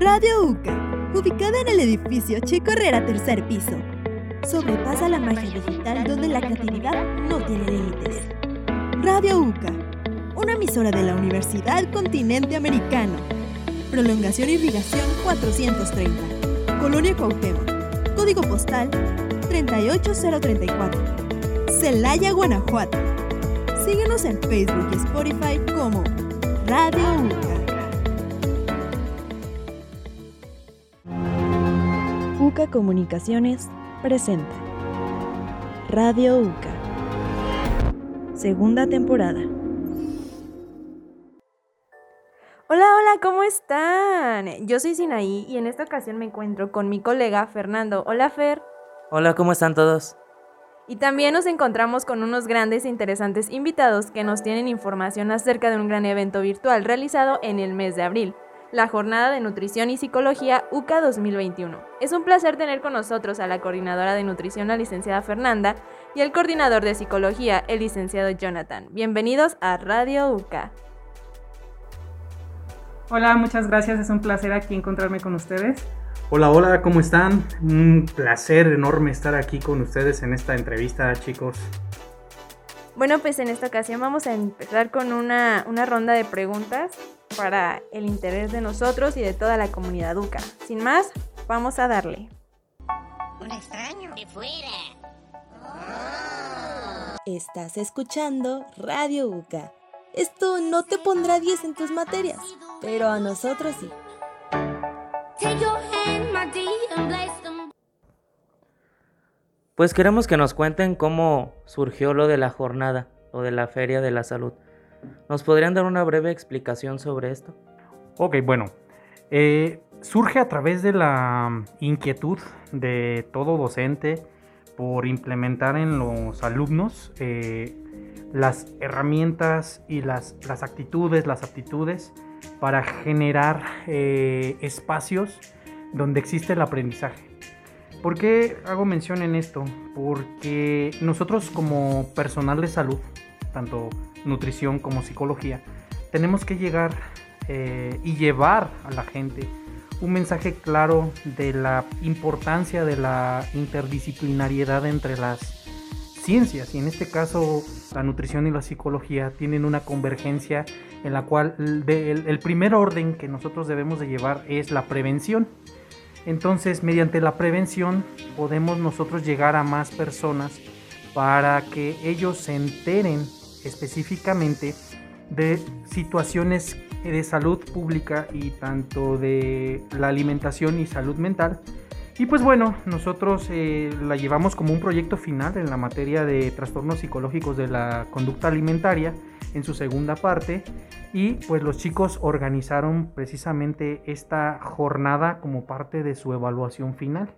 Radio UCA, ubicada en el edificio Chico Herrera, tercer piso. Sobrepasa la magia digital donde la creatividad no tiene límites. Radio UCA, una emisora de la Universidad Continente Americano. Prolongación Irrigación 430. Colonia Cuauhtémoc. Código postal 38034. Celaya, Guanajuato. Síguenos en Facebook y Spotify como Radio UCA. UCA Comunicaciones presenta Radio UCA. Segunda temporada. Hola, hola, ¿cómo están? Yo soy Sinaí y en esta ocasión me encuentro con mi colega Fernando. Hola, Fer. Hola, ¿cómo están todos? Y también nos encontramos con unos grandes e interesantes invitados que nos tienen información acerca de un gran evento virtual realizado en el mes de abril, la Jornada de Nutrición y Psicología UCA 2021. Es un placer tener con nosotros a la coordinadora de nutrición, la licenciada Fernanda, y el coordinador de psicología, el licenciado Jonathan. Bienvenidos a Radio UCA. Hola, muchas gracias, es un placer aquí encontrarme con ustedes. Hola, hola, ¿cómo están? Un placer enorme estar aquí con ustedes en esta entrevista, chicos. Bueno, pues en esta ocasión vamos a empezar con una, una ronda de preguntas para el interés de nosotros y de toda la comunidad Duca. Sin más, vamos a darle. Un extraño de fuera. Estás escuchando Radio UCA. Esto no te pondrá 10 en tus materias, pero a nosotros sí. Pues queremos que nos cuenten cómo surgió lo de la jornada o de la Feria de la Salud. ¿Nos podrían dar una breve explicación sobre esto? Ok, bueno. eh, surge a través de la inquietud de todo docente por implementar en los alumnos eh, las herramientas y las, las actitudes, las aptitudes para generar eh, espacios donde existe el aprendizaje. ¿Por qué hago mención en esto? Porque nosotros como personal de salud, tanto nutrición como psicología, tenemos que llegar eh, y llevar a la gente un mensaje claro de la importancia de la interdisciplinariedad entre las ciencias y en este caso la nutrición y la psicología tienen una convergencia en la cual el, primer orden que nosotros debemos de llevar es la prevención. Entonces, mediante la prevención podemos nosotros llegar a más personas para que ellos se enteren específicamente de situaciones de salud pública y tanto de la alimentación y salud mental. Y pues bueno, nosotros eh, la llevamos como un proyecto final en la materia de trastornos psicológicos de la conducta alimentaria en su segunda parte. Y pues los chicos organizaron precisamente esta jornada como parte de su evaluación final.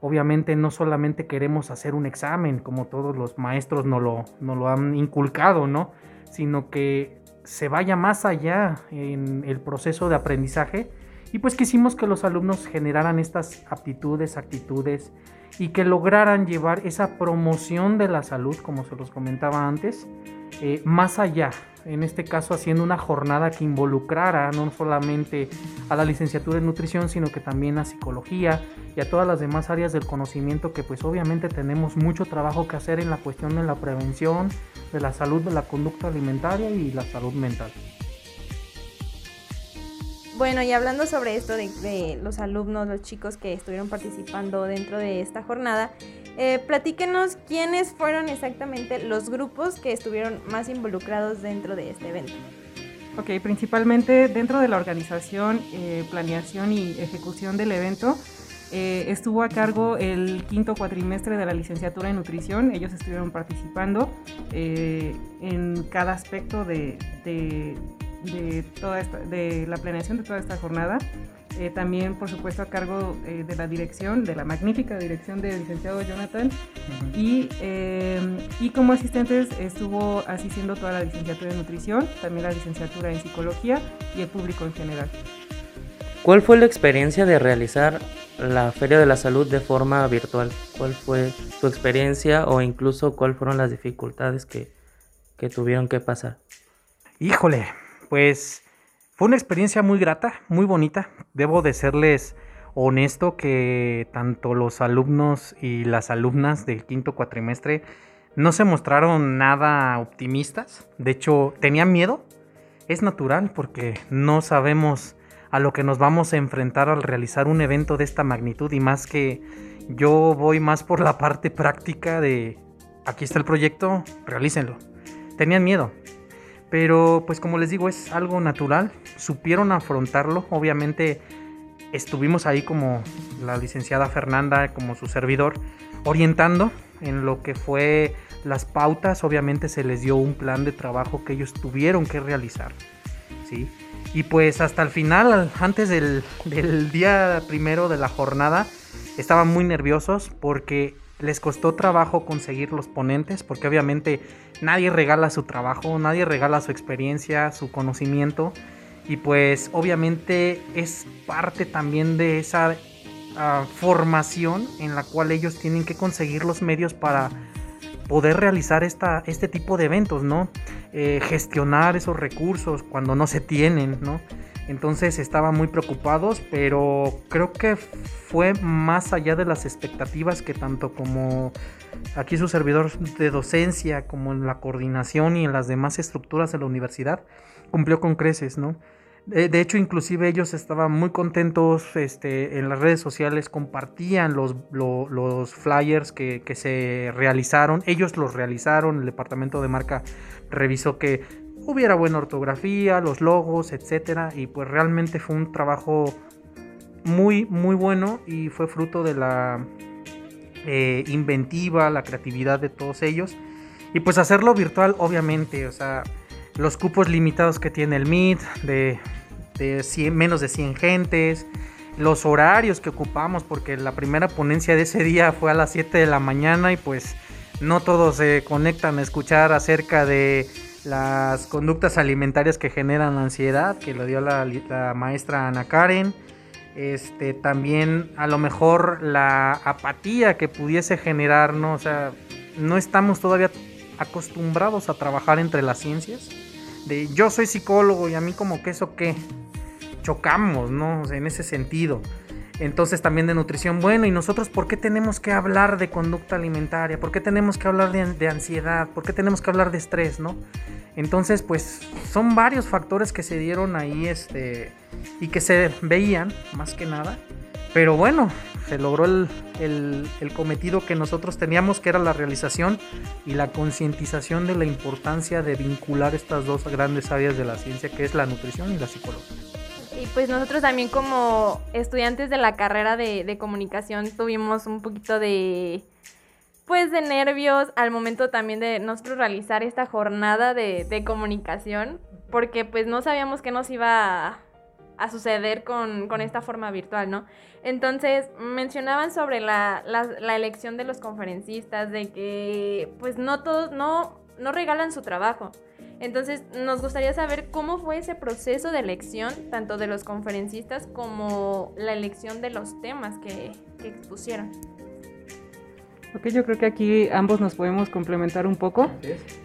Obviamente no solamente queremos hacer un examen como todos los maestros nos lo, nos lo han inculcado, ¿no? Sino que se vaya más allá en el proceso de aprendizaje y pues quisimos que los alumnos generaran estas aptitudes, actitudes y que lograran llevar esa promoción de la salud, como se los comentaba antes, eh, más allá. En este caso haciendo una jornada que involucrara no solamente a la licenciatura en nutrición, sino que también a psicología y a todas las demás áreas del conocimiento que pues obviamente tenemos mucho trabajo que hacer en la cuestión de la prevención, de la salud de la conducta alimentaria y la salud mental. Bueno, y hablando sobre esto de, los alumnos, los chicos que estuvieron participando dentro de esta jornada, eh, platíquenos quiénes fueron exactamente los grupos que estuvieron más involucrados dentro de este evento. Ok, principalmente dentro de la organización, eh, planeación y ejecución del evento, eh, estuvo a cargo el quinto cuatrimestre de la licenciatura en nutrición. Ellos estuvieron participando en cada aspecto de- de toda esta- de la planeación de toda esta jornada. Eh, también, por supuesto, a cargo eh, de la dirección, de la magnífica dirección del licenciado Jonathan. Y, eh, y como asistentes estuvo asistiendo toda la licenciatura en nutrición, también la licenciatura en psicología y el público en general. ¿Cuál fue la experiencia de realizar la Feria de la Salud de forma virtual? ¿Cuál fue tu experiencia o incluso cuáles fueron las dificultades que, que tuvieron que pasar? Híjole, pues fue una experiencia muy grata, muy bonita. Debo de serles honesto que tanto los alumnos y las alumnas del quinto cuatrimestre no se mostraron nada optimistas. De hecho, tenían miedo. Es natural porque no sabemos a lo que nos vamos a enfrentar al realizar un evento de esta magnitud y más que yo voy más por la parte práctica de aquí está el proyecto, realícenlo. Tenían miedo, pero pues como les digo es algo natural, supieron afrontarlo, obviamente estuvimos ahí como la licenciada Fernanda, como su servidor, orientando en lo que fue las pautas, obviamente se les dio un plan de trabajo que ellos tuvieron que realizar, ¿sí? Y pues hasta el final, antes del, del día primero de la jornada, estaban muy nerviosos porque les costó trabajo conseguir los ponentes, porque obviamente nadie regala su trabajo, nadie regala su experiencia, su conocimiento, y pues obviamente es parte también de esa uh, formación en la cual ellos tienen que conseguir los medios para poder realizar esta, este tipo de eventos, ¿no? Eh, gestionar esos recursos cuando no se tienen, ¿no? Entonces estaban muy preocupados, pero creo que fue más allá de las expectativas que tanto como aquí su servidor de docencia, como en la coordinación y en las demás estructuras de la universidad, cumplió con creces, ¿no? De, hecho, inclusive ellos estaban muy contentos este, en las redes sociales, compartían los, los flyers que, que, se realizaron, ellos los realizaron, el departamento de marca revisó que hubiera buena ortografía, los logos, etcétera, y pues realmente fue un trabajo muy, muy bueno y fue fruto de la eh, inventiva, la creatividad de todos ellos. Y pues hacerlo virtual, obviamente, o sea, los cupos limitados que tiene el Meet, de, de menos de 100 gentes, los horarios que ocupamos, porque la primera ponencia de ese día fue a las 7 de la mañana y pues no todos se conectan a escuchar acerca de las conductas alimentarias que generan ansiedad, que lo dio la, maestra Ana Karen. Este, también a lo mejor la apatía que pudiese generar, ¿no? O sea, no estamos todavía acostumbrados a trabajar entre las ciencias. De yo soy psicólogo y a mí como que eso que chocamos, ¿no? en ese sentido. Entonces también de nutrición. Bueno, ¿y nosotros por qué tenemos que hablar de conducta alimentaria? ¿Por qué tenemos que hablar de, de ansiedad? ¿Por qué tenemos que hablar de estrés? ¿no? Entonces, pues son varios factores que se dieron ahí este, y que se veían más que nada. Pero bueno, se logró el, el, cometido que nosotros teníamos, que era la realización y la concientización de la importancia de vincular estas dos grandes áreas de la ciencia, que es la nutrición y la psicología. Y pues nosotros también como estudiantes de la carrera de, comunicación tuvimos un poquito de pues de nervios al momento también de nosotros realizar esta jornada de, comunicación, porque pues no sabíamos qué nos iba a, suceder con, esta forma virtual, ¿no? Entonces mencionaban sobre la, elección de los conferencistas, de que pues no todos, no, no regalan su trabajo. Entonces nos gustaría saber cómo fue ese proceso de elección, tanto de los conferencistas como la elección de los temas que, que expusieron. Ok, yo creo que aquí ambos nos podemos complementar un poco.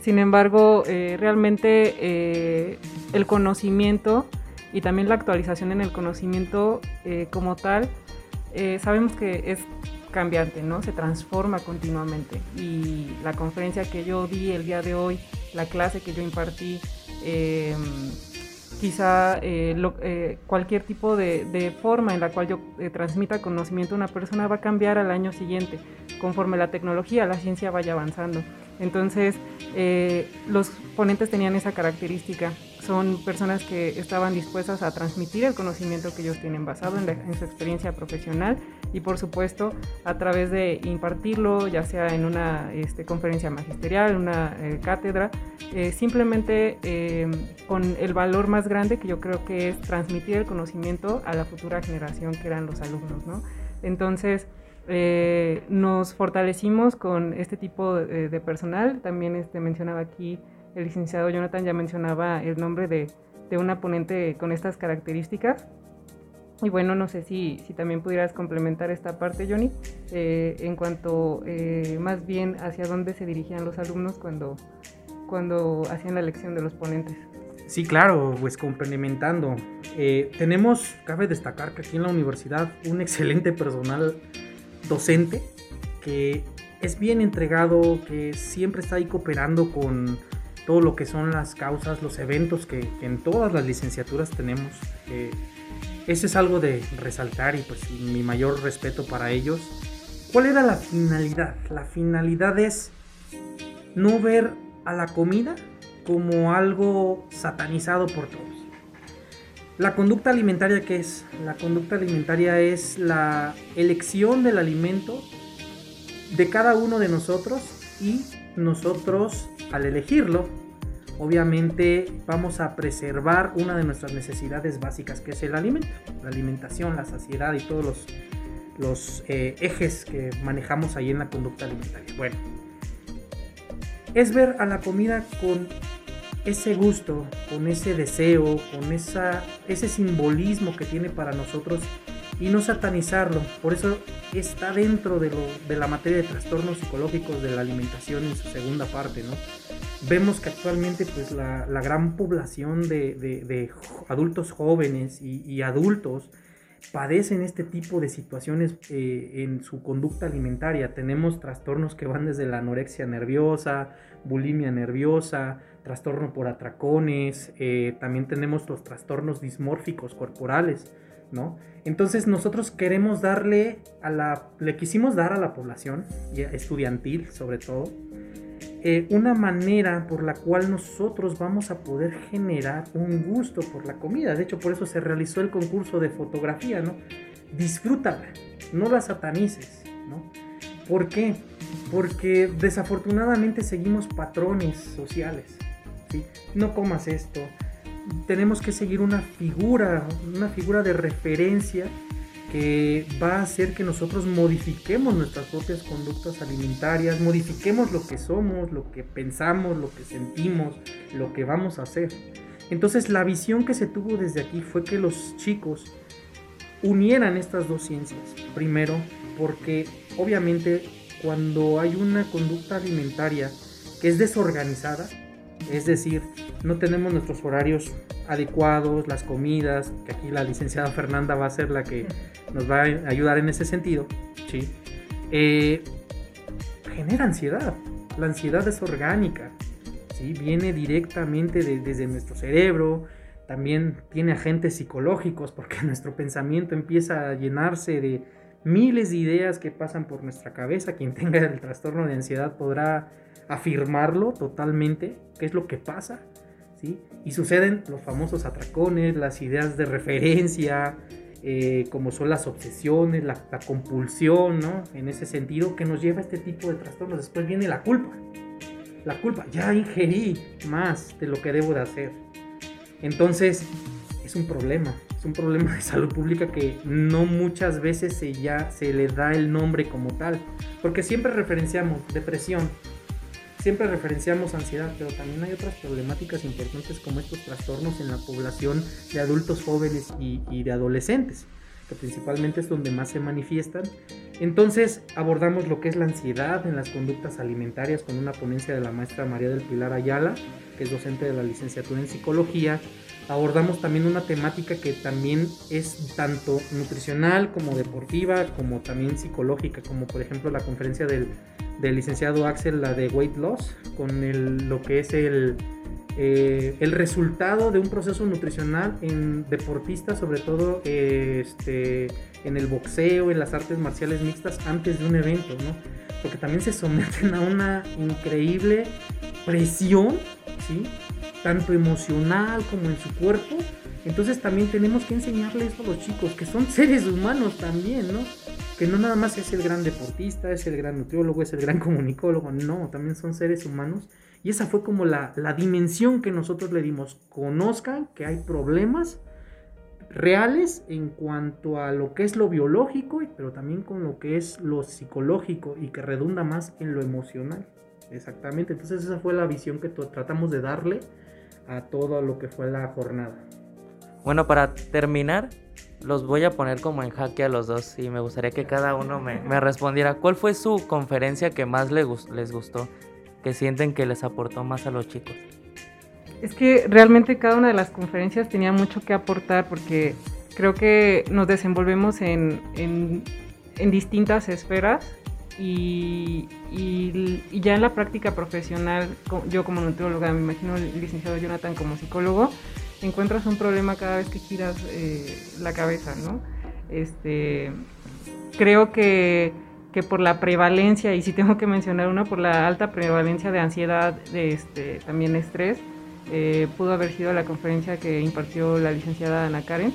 Sin embargo, eh, realmente eh, el conocimiento y también la actualización en el conocimiento eh, como tal, sabemos que es cambiante, ¿no? Se transforma continuamente. Y la conferencia que yo di el día de hoy, la clase que yo impartí, quizá eh, eh, cualquier tipo de, forma en la cual yo eh, transmita conocimiento a una persona va a cambiar al año siguiente, conforme la tecnología, la ciencia vaya avanzando. Entonces, los ponentes tenían esa característica son personas que estaban dispuestas a transmitir el conocimiento que ellos tienen basado en, su experiencia profesional y por supuesto a través de impartirlo, ya sea en una este, conferencia magisterial, una eh, cátedra, eh, simplemente eh, con el valor más grande que yo creo que es transmitir el conocimiento a la futura generación que eran los alumnos. ¿no? Entonces, nos fortalecimos con este tipo de, de personal, también este, mencionaba aquí el licenciado Jonathan ya mencionaba el nombre de, de una ponente con estas características. Y bueno, no sé si, si también pudieras complementar esta parte, Johnny, eh, en cuanto eh, más bien hacia dónde se dirigían los alumnos cuando, cuando hacían la elección de los ponentes. Sí, claro, pues complementando. Eh, tenemos, cabe destacar que aquí en la universidad, un excelente personal docente que es bien entregado, que siempre está ahí cooperando con todo lo que son las causas, los eventos que, en todas las licenciaturas tenemos. Ese es algo de resaltar y pues mi mayor respeto para ellos. ¿Cuál era la finalidad? La finalidad es no ver a la comida como algo satanizado por todos. La conducta alimentaria, ¿qué es? La conducta alimentaria es la elección del alimento de cada uno de nosotros y nosotros al elegirlo, obviamente vamos a preservar una de nuestras necesidades básicas, que es el alimento, la alimentación, la saciedad y todos los, los eh, ejes que manejamos ahí en la conducta alimentaria. Bueno, es ver a la comida con ese gusto, con ese deseo, con esa, ese simbolismo que tiene para nosotros y no satanizarlo. Por eso está dentro de, lo, de la materia de trastornos psicológicos de la alimentación en su segunda parte, ¿no? Vemos que actualmente pues la, la gran población de, adultos jóvenes y, y, adultos padecen este tipo de situaciones eh, en su conducta alimentaria. Tenemos trastornos que van desde la anorexia nerviosa, bulimia nerviosa, trastorno por atracones, eh, también tenemos los trastornos dismórficos corporales, ¿no? Entonces nosotros queremos darle a la, le quisimos dar a la población, estudiantil sobre todo, eh, una manera por la cual nosotros vamos a poder generar un gusto por la comida. De hecho, por eso se realizó el concurso de fotografía, ¿no? Disfrútala, no la satanices, ¿no? ¿Por qué? Porque desafortunadamente seguimos patrones sociales. No comas esto, tenemos que seguir una figura, una figura de referencia que va a hacer que nosotros modifiquemos nuestras propias conductas alimentarias, modifiquemos lo que somos, lo que pensamos, lo que sentimos, lo que vamos a hacer. Entonces la visión que se tuvo desde aquí fue que los chicos unieran estas dos ciencias. Primero, porque obviamente cuando hay una conducta alimentaria que es desorganizada, es decir, no tenemos nuestros horarios adecuados, las comidas, que aquí la licenciada Fernanda va a ser la que nos va a ayudar en ese sentido, ¿sí? Eh, genera ansiedad. La ansiedad es orgánica, ¿sí? viene directamente desde nuestro cerebro, también tiene agentes psicológicos porque nuestro pensamiento empieza a llenarse de miles de ideas que pasan por nuestra cabeza. Quien tenga el trastorno de ansiedad podrá afirmarlo totalmente, qué es lo que pasa, ¿sí? Y suceden los famosos atracones, las ideas de referencia, eh, como son las obsesiones, la, la, compulsión, ¿no? En ese sentido, que nos lleva a este tipo de trastornos. Después viene la culpa. La culpa, ya ingerí más de lo que debo de hacer. Entonces, es un problema, es un problema de salud pública que no muchas veces se, ya se le da el nombre como tal. Porque siempre referenciamos depresión, siempre referenciamos ansiedad, pero también hay otras problemáticas importantes como estos trastornos en la población de adultos jóvenes y, de adolescentes, que principalmente es donde más se manifiestan. Entonces abordamos lo que es la ansiedad en las conductas alimentarias con una ponencia de la maestra María del Pilar Ayala, que es docente de la licenciatura en psicología. Abordamos también una temática que también es tanto nutricional como deportiva, como también psicológica, como por ejemplo la conferencia del licenciado Axel, la de Weight Loss, con el, lo que es el, eh, el resultado de un proceso nutricional en deportistas, sobre todo eh, este, en el boxeo, en las artes marciales mixtas, antes de un evento, ¿no? Porque también se someten a una increíble presión, ¿sí? Tanto emocional como en su cuerpo. Entonces también tenemos que enseñarle eso a los chicos, que son seres humanos también, ¿no? que no nada más es el gran deportista, es el gran nutriólogo, es el gran comunicólogo, no, también son seres humanos. Y esa fue como la, la dimensión que nosotros le dimos. Conozcan que hay problemas reales en cuanto a lo que es lo biológico, pero también con lo que es lo psicológico y que redunda más en lo emocional. Exactamente, entonces esa fue la visión que tratamos de darle a todo lo que fue la jornada. Bueno, para terminar, los voy a poner como en jaque a los dos y me gustaría que cada uno me, me respondiera cuál fue su conferencia que más les, les gustó, que sienten que les aportó más a los chicos. Es que realmente cada una de las conferencias tenía mucho que aportar porque creo que nos desenvolvemos en, en, en distintas esferas y, y- ya en la práctica profesional, yo como nutrióloga, me imagino el licenciado Jonathan como psicólogo, encuentras un problema cada vez que giras eh, la cabeza, ¿no? Este, creo que, que por la prevalencia, y si tengo que mencionar una, por la alta prevalencia de ansiedad, de este, también estrés, eh, pudo haber sido la conferencia que impartió la licenciada Ana Karen.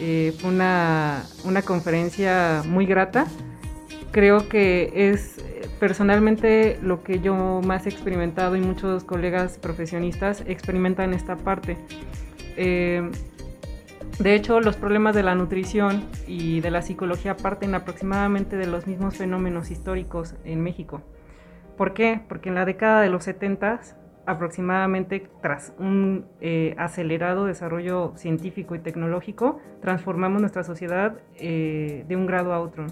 Eh, fue una, una conferencia muy grata. Creo que es personalmente lo que yo más he experimentado y muchos colegas profesionistas experimentan esta parte. Eh, de hecho, los problemas de la nutrición y de la psicología parten aproximadamente de los mismos fenómenos históricos en México. ¿Por qué? Porque en la década de los 70 aproximadamente tras un eh, acelerado desarrollo científico y tecnológico, transformamos nuestra sociedad eh, de un grado a otro.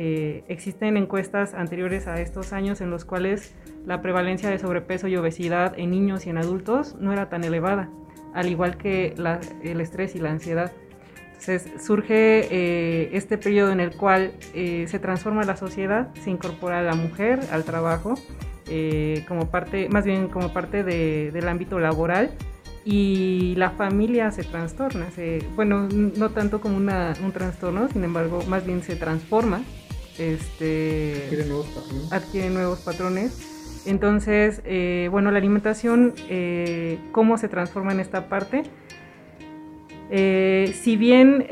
Eh, existen encuestas anteriores a estos años en los cuales la prevalencia de sobrepeso y obesidad en niños y en adultos no era tan elevada, al igual que el estrés y la ansiedad. Entonces surge eh, este periodo en el cual eh, se transforma la sociedad, se incorpora la mujer al trabajo, como parte, más bien como parte de- del ámbito laboral y la familia se trastorna, bueno, no tanto como un trastorno, sin embargo, más bien se transforma, este, adquiere nuevos patrones. Entonces, eh, bueno, la alimentación, eh, ¿cómo se transforma en esta parte? Eh, si bien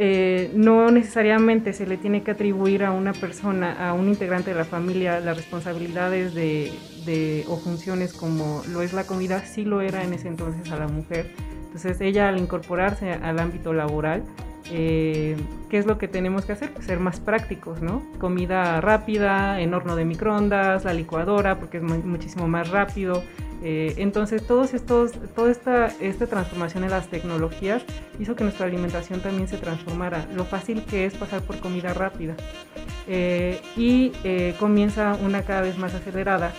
no necesariamente se le tiene que atribuir a una persona, a un integrante de la familia, las responsabilidades de, de- o funciones como lo es la comida, sí lo era en ese entonces a la mujer. Entonces ella al incorporarse al ámbito laboral, eh, ¿qué es lo que tenemos que hacer? Ser más prácticos, ¿no? Comida rápida, en horno de microondas, la licuadora, porque es mu- muchísimo más rápido. Eh, entonces, todos estos, toda esta, esta transformación en las tecnologías hizo que nuestra alimentación también se transformara. Lo fácil que es pasar por comida rápida. Eh, y comienza una cada vez más acelerada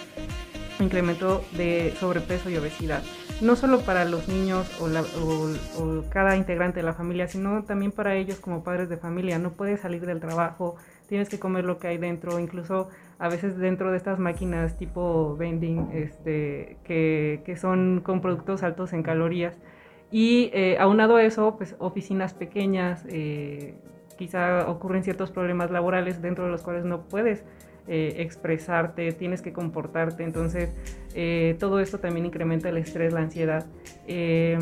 incremento de sobrepeso y obesidad. No solo para los niños o, cada integrante de la familia, sino también para ellos como padres de familia. No puedes salir del trabajo, tienes que comer lo que hay dentro, incluso a veces dentro de estas máquinas tipo vending, este, que, que son con productos altos en calorías. Y eh, aunado a eso, pues oficinas pequeñas, eh, quizá ocurren ciertos problemas laborales dentro de los cuales no puedes eh, expresarte, tienes que comportarte, entonces eh, todo esto también incrementa el estrés, la ansiedad. Eh,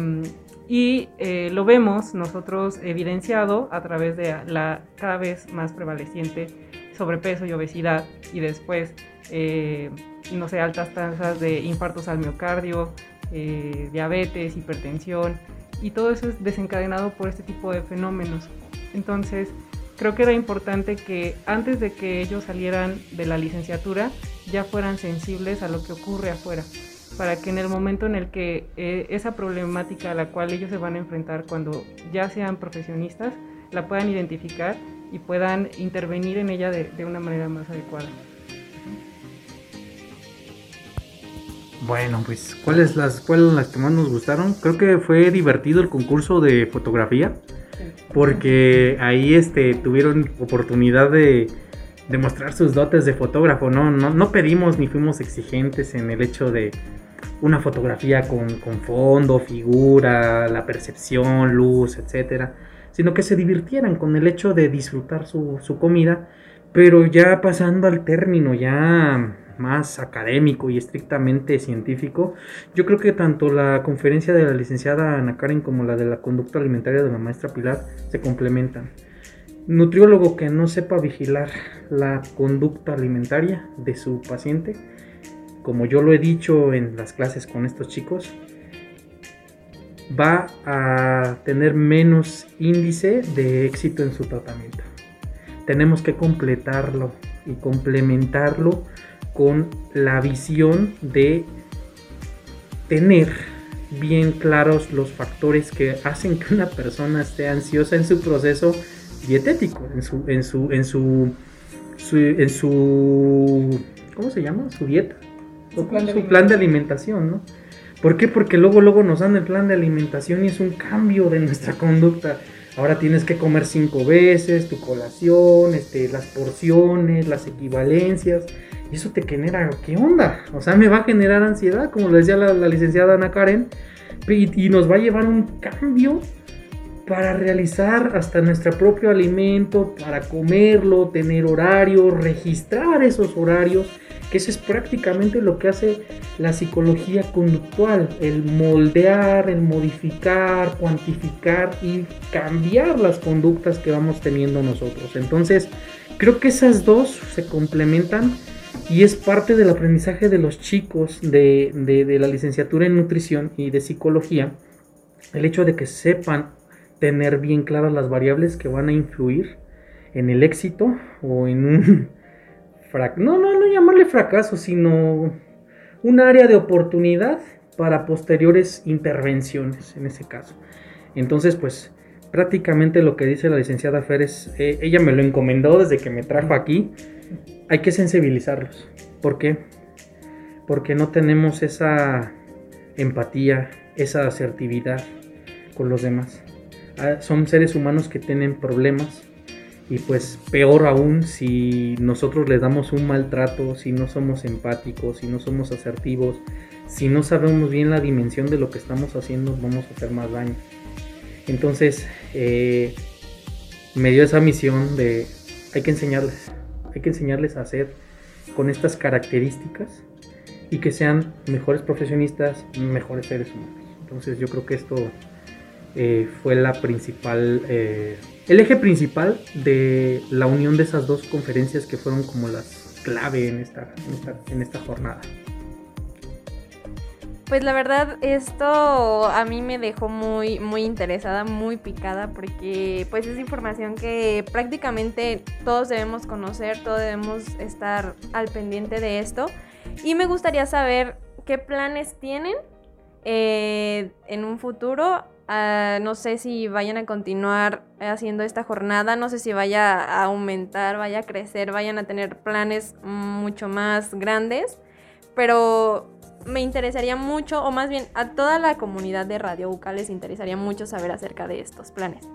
y eh, lo vemos nosotros evidenciado a través de la cada vez más prevaleciente sobrepeso y obesidad y después, eh, no sé, altas tasas de infartos al miocardio, diabetes, hipertensión y todo eso es desencadenado por este tipo de fenómenos. Entonces, creo que era importante que antes de que ellos salieran de la licenciatura ya fueran sensibles a lo que ocurre afuera, para que en el momento en el que eh, esa problemática a la cual ellos se van a enfrentar cuando ya sean profesionistas, la puedan identificar y puedan intervenir en ella de, de una manera más adecuada. Bueno, pues, ¿cuáles las, cuáles las que más nos gustaron? Creo que fue divertido el concurso de fotografía, porque ahí este, tuvieron oportunidad de, de mostrar sus dotes de fotógrafo, ¿no? No, no pedimos ni fuimos exigentes en el hecho de una fotografía con, con fondo, figura, la percepción, luz, etcétera, sino que se divirtieran con el hecho de disfrutar su, su comida, pero ya pasando al término ya más académico y estrictamente científico, yo creo que tanto la conferencia de la licenciada Ana Karen como la de la conducta alimentaria de la maestra Pilar se complementan. Nutriólogo que no sepa vigilar la conducta alimentaria de su paciente, como yo lo he dicho en las clases con estos chicos, va a tener menos índice de éxito en su tratamiento. Tenemos que completarlo y complementarlo con la visión de tener bien claros los factores que hacen que una persona esté ansiosa en su proceso dietético, en su, en su, en su, su- en su, ¿cómo se llama? Su dieta, Su plan de su plan de alimentación, ¿no? ¿Por qué? Porque luego, luego nos dan el plan de alimentación y es un cambio de nuestra conducta. Ahora tienes que comer cinco veces, tu colación, este, las porciones, las equivalencias. Y eso te genera, ¿qué onda? O sea, me va a generar ansiedad, como le decía la, la licenciada Ana Karen. Y, y nos va a llevar un cambio para realizar hasta nuestro propio alimento, para comerlo, tener horarios, registrar esos horarios, que eso es prácticamente lo que hace la psicología conductual, el moldear, el modificar, cuantificar y cambiar las conductas que vamos teniendo nosotros. Entonces, creo que esas dos se complementan y es parte del aprendizaje de los chicos de, de, de la licenciatura en nutrición y de psicología, el hecho de que sepan tener bien claras las variables que van a influir en el éxito o en un frac no, no, no llamarle fracaso, sino un área de oportunidad para posteriores intervenciones en ese caso. Entonces, pues prácticamente lo que dice la licenciada Fer es, eh, ella me lo encomendó desde que me trajo aquí, hay que sensibilizarlos. ¿Por qué? Porque no tenemos esa empatía, esa asertividad con los demás. Ah, son seres humanos que tienen problemas y pues peor aún si nosotros les damos un maltrato, si no somos empáticos, si no somos asertivos, si no sabemos bien la dimensión de lo que estamos haciendo, vamos a hacer más daño. Entonces, eh, me dio esa misión de hay que enseñarles, hay que enseñarles a hacer con estas características y que sean mejores profesionistas, mejores seres humanos. Entonces yo creo que esto eh, fue la principal, eh, el eje principal de la unión de esas dos conferencias que fueron como las clave en esta, en esta, en esta jornada. Pues la verdad esto a mí me dejó muy muy interesada, muy picada porque pues es información que prácticamente todos debemos conocer, todos debemos estar al pendiente de esto y me gustaría saber qué planes tienen eh, en un futuro. Ah, no sé si vayan a continuar haciendo esta jornada, no sé si vaya a aumentar, vaya a crecer, vayan a tener planes mucho más grandes, pero me interesaría mucho, o más bien a toda la comunidad de Radio UCA les interesaría mucho saber acerca de estos planes.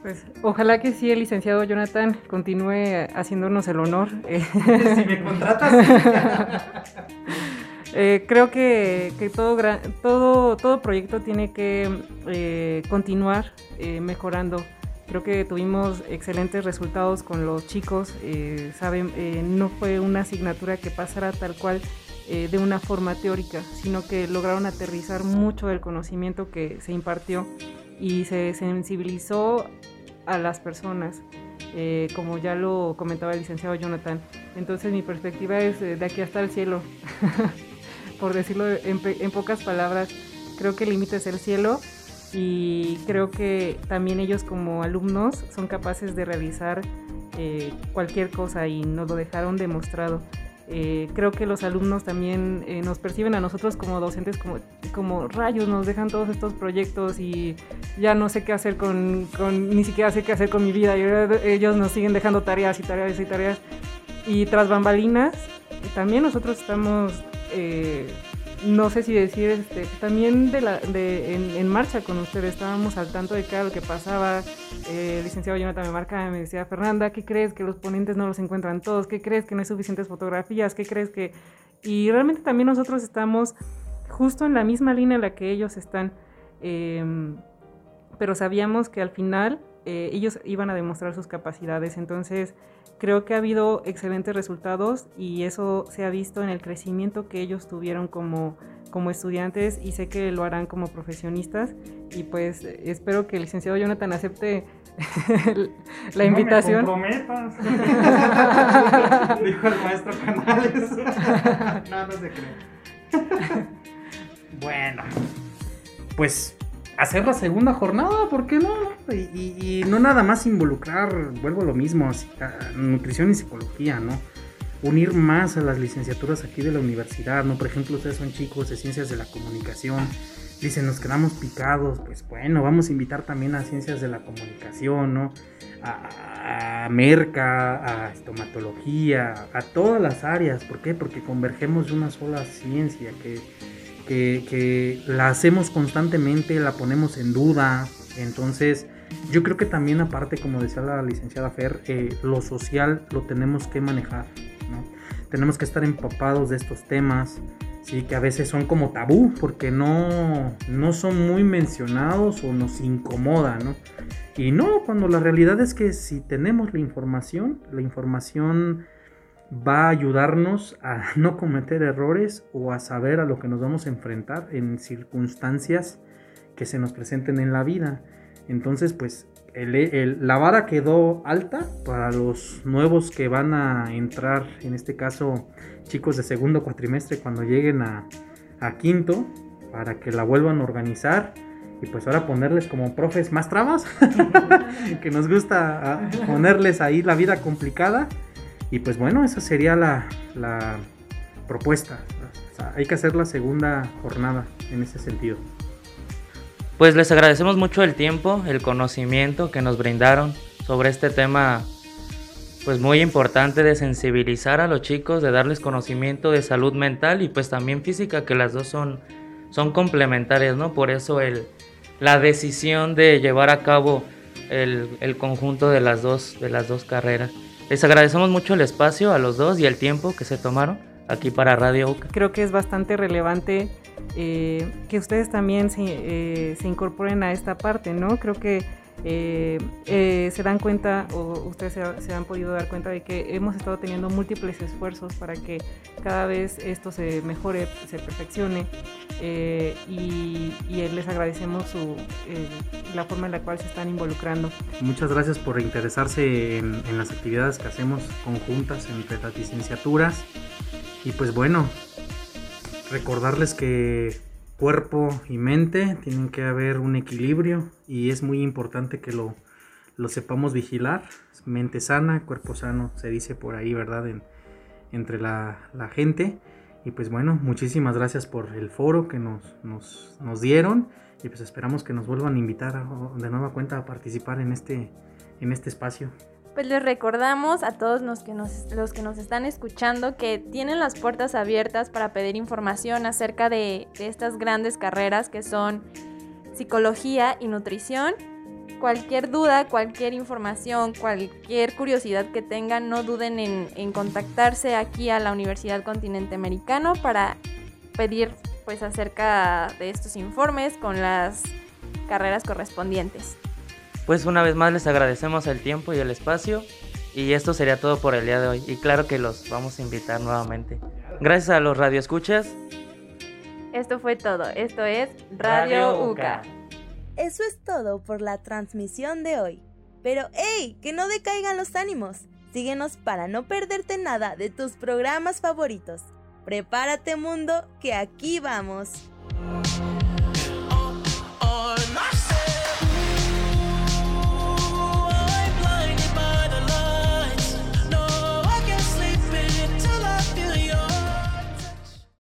Pues ojalá que sí el licenciado Jonathan continúe haciéndonos el honor. si me contratas. Eh, creo que, que todo, todo, todo proyecto tiene que eh, continuar eh, mejorando. Creo que tuvimos excelentes resultados con los chicos. eh, saben, eh, no fue una asignatura que pasara tal cual eh, de una forma teórica, sino que lograron aterrizar mucho del conocimiento que se impartió y se sensibilizó a las personas, eh, como ya lo comentaba el licenciado Jonathan. Entonces mi perspectiva es de aquí hasta el cielo, por decirlo en, en pocas palabras, creo que el límite es el cielo y creo que también ellos como alumnos son capaces de realizar eh, cualquier cosa y nos lo dejaron demostrado. Eh, creo que los alumnos también eh, nos perciben a nosotros como docentes como, como rayos, nos dejan todos estos proyectos y ya no sé qué hacer con, con- ni siquiera sé qué hacer con mi vida y ahora ellos nos siguen dejando tareas y tareas y tareas. Y tras bambalinas, también nosotros estamos, eh, no sé si decir, este, también en, marcha con ustedes, estábamos al tanto de cada lo que pasaba. Eh, el licenciado Jonathan me marca, me decía, Fernanda, ¿qué crees que los ponentes no los encuentran todos? ¿Qué crees que no hay suficientes fotografías? ¿Qué crees que...? Y realmente también nosotros estamos justo en la misma línea en la que ellos están, em, pero sabíamos que al final eh, ellos iban a demostrar sus capacidades, entonces creo que ha habido excelentes resultados y eso se ha visto en el crecimiento que ellos tuvieron como, como estudiantes y sé que lo harán como profesionistas y pues espero que el licenciado Jonathan acepte la invitación. No me comprometas. Dijo el maestro Canales. no, no se cree. bueno, pues hacer la segunda jornada, ¿por qué no? Y, no nada más involucrar, vuelvo a lo mismo, a nutrición y psicología, ¿no? Unir más a las licenciaturas aquí de la universidad, ¿no? Por ejemplo, ustedes son chicos de ciencias de la comunicación, dicen, nos quedamos picados, pues bueno, vamos a invitar también a ciencias de la comunicación, ¿no? A, a merca, a estomatología, a todas las áreas. ¿Por qué? Porque convergemos de una sola ciencia que, que, que la hacemos constantemente, la ponemos en duda. Entonces, yo creo que también aparte, como decía la licenciada Fer, eh, lo social lo tenemos que manejar, ¿no? Tenemos que estar empapados de estos temas, sí, que a veces son como tabú porque no, no son muy mencionados o nos incomoda, ¿no? Y no, cuando la realidad es que si tenemos la información, la información va a ayudarnos a no cometer errores o a saber a lo que nos vamos a enfrentar en circunstancias que se nos presenten en la vida. Entonces, pues la vara quedó alta para los nuevos que van a entrar, en este caso chicos de segundo cuatrimestre, cuando lleguen a, quinto, para que la vuelvan a organizar. Y pues ahora ponerles como profes más trabas, que nos gusta ah, ponerles ahí la vida complicada. Y pues bueno, esa sería la, la propuesta. hay que hacer la segunda jornada en ese sentido. Pues les agradecemos mucho el tiempo, el conocimiento que nos brindaron sobre este tema pues muy importante de sensibilizar a los chicos, de darles conocimiento de salud mental y pues también física, que las dos son, son complementarias, ¿no? Por eso el, la decisión de llevar a cabo el, el, conjunto de las, dos, de las dos carreras. Les agradecemos mucho el espacio a los dos y el tiempo que se tomaron aquí para Radio UCA. Creo que es bastante relevante eh, que ustedes también se, eh, se, incorporen a esta parte, ¿no? Creo que eh, se dan cuenta, o ustedes se, han podido dar cuenta de que hemos estado teniendo múltiples esfuerzos para que cada vez esto se mejore, se perfeccione, y, les agradecemos su, la forma en la cual se están involucrando. Muchas gracias por interesarse en, en las actividades que hacemos conjuntas entre las licenciaturas. Y pues bueno, recordarles que cuerpo y mente tienen que haber un equilibrio y es muy importante que lo, lo sepamos vigilar. Mente sana, cuerpo sano, se dice por ahí, ¿verdad? entre la, gente. Y pues bueno, muchísimas gracias por el foro que nos, nos, nos dieron y pues esperamos que nos vuelvan a invitar de nueva cuenta a participar en este, en este espacio pues les recordamos a todos los que, nos, los que nos están escuchando que tienen las puertas abiertas para pedir información acerca de, estas grandes carreras que son psicología y nutrición. Cualquier duda, cualquier información, cualquier curiosidad que tengan, no duden en, en contactarse aquí a la Universidad Continente Americano para pedir pues acerca de estos informes con las carreras correspondientes. Pues una vez más les agradecemos el tiempo y el espacio y esto sería todo por el día de hoy y claro que los vamos a invitar nuevamente. Gracias a los radioescuchas. Esto fue todo, esto es Radio, UCA. Eso es todo por la transmisión de hoy. Pero hey, que no decaigan los ánimos. Síguenos para no perderte nada de tus programas favoritos. Prepárate mundo, que aquí vamos.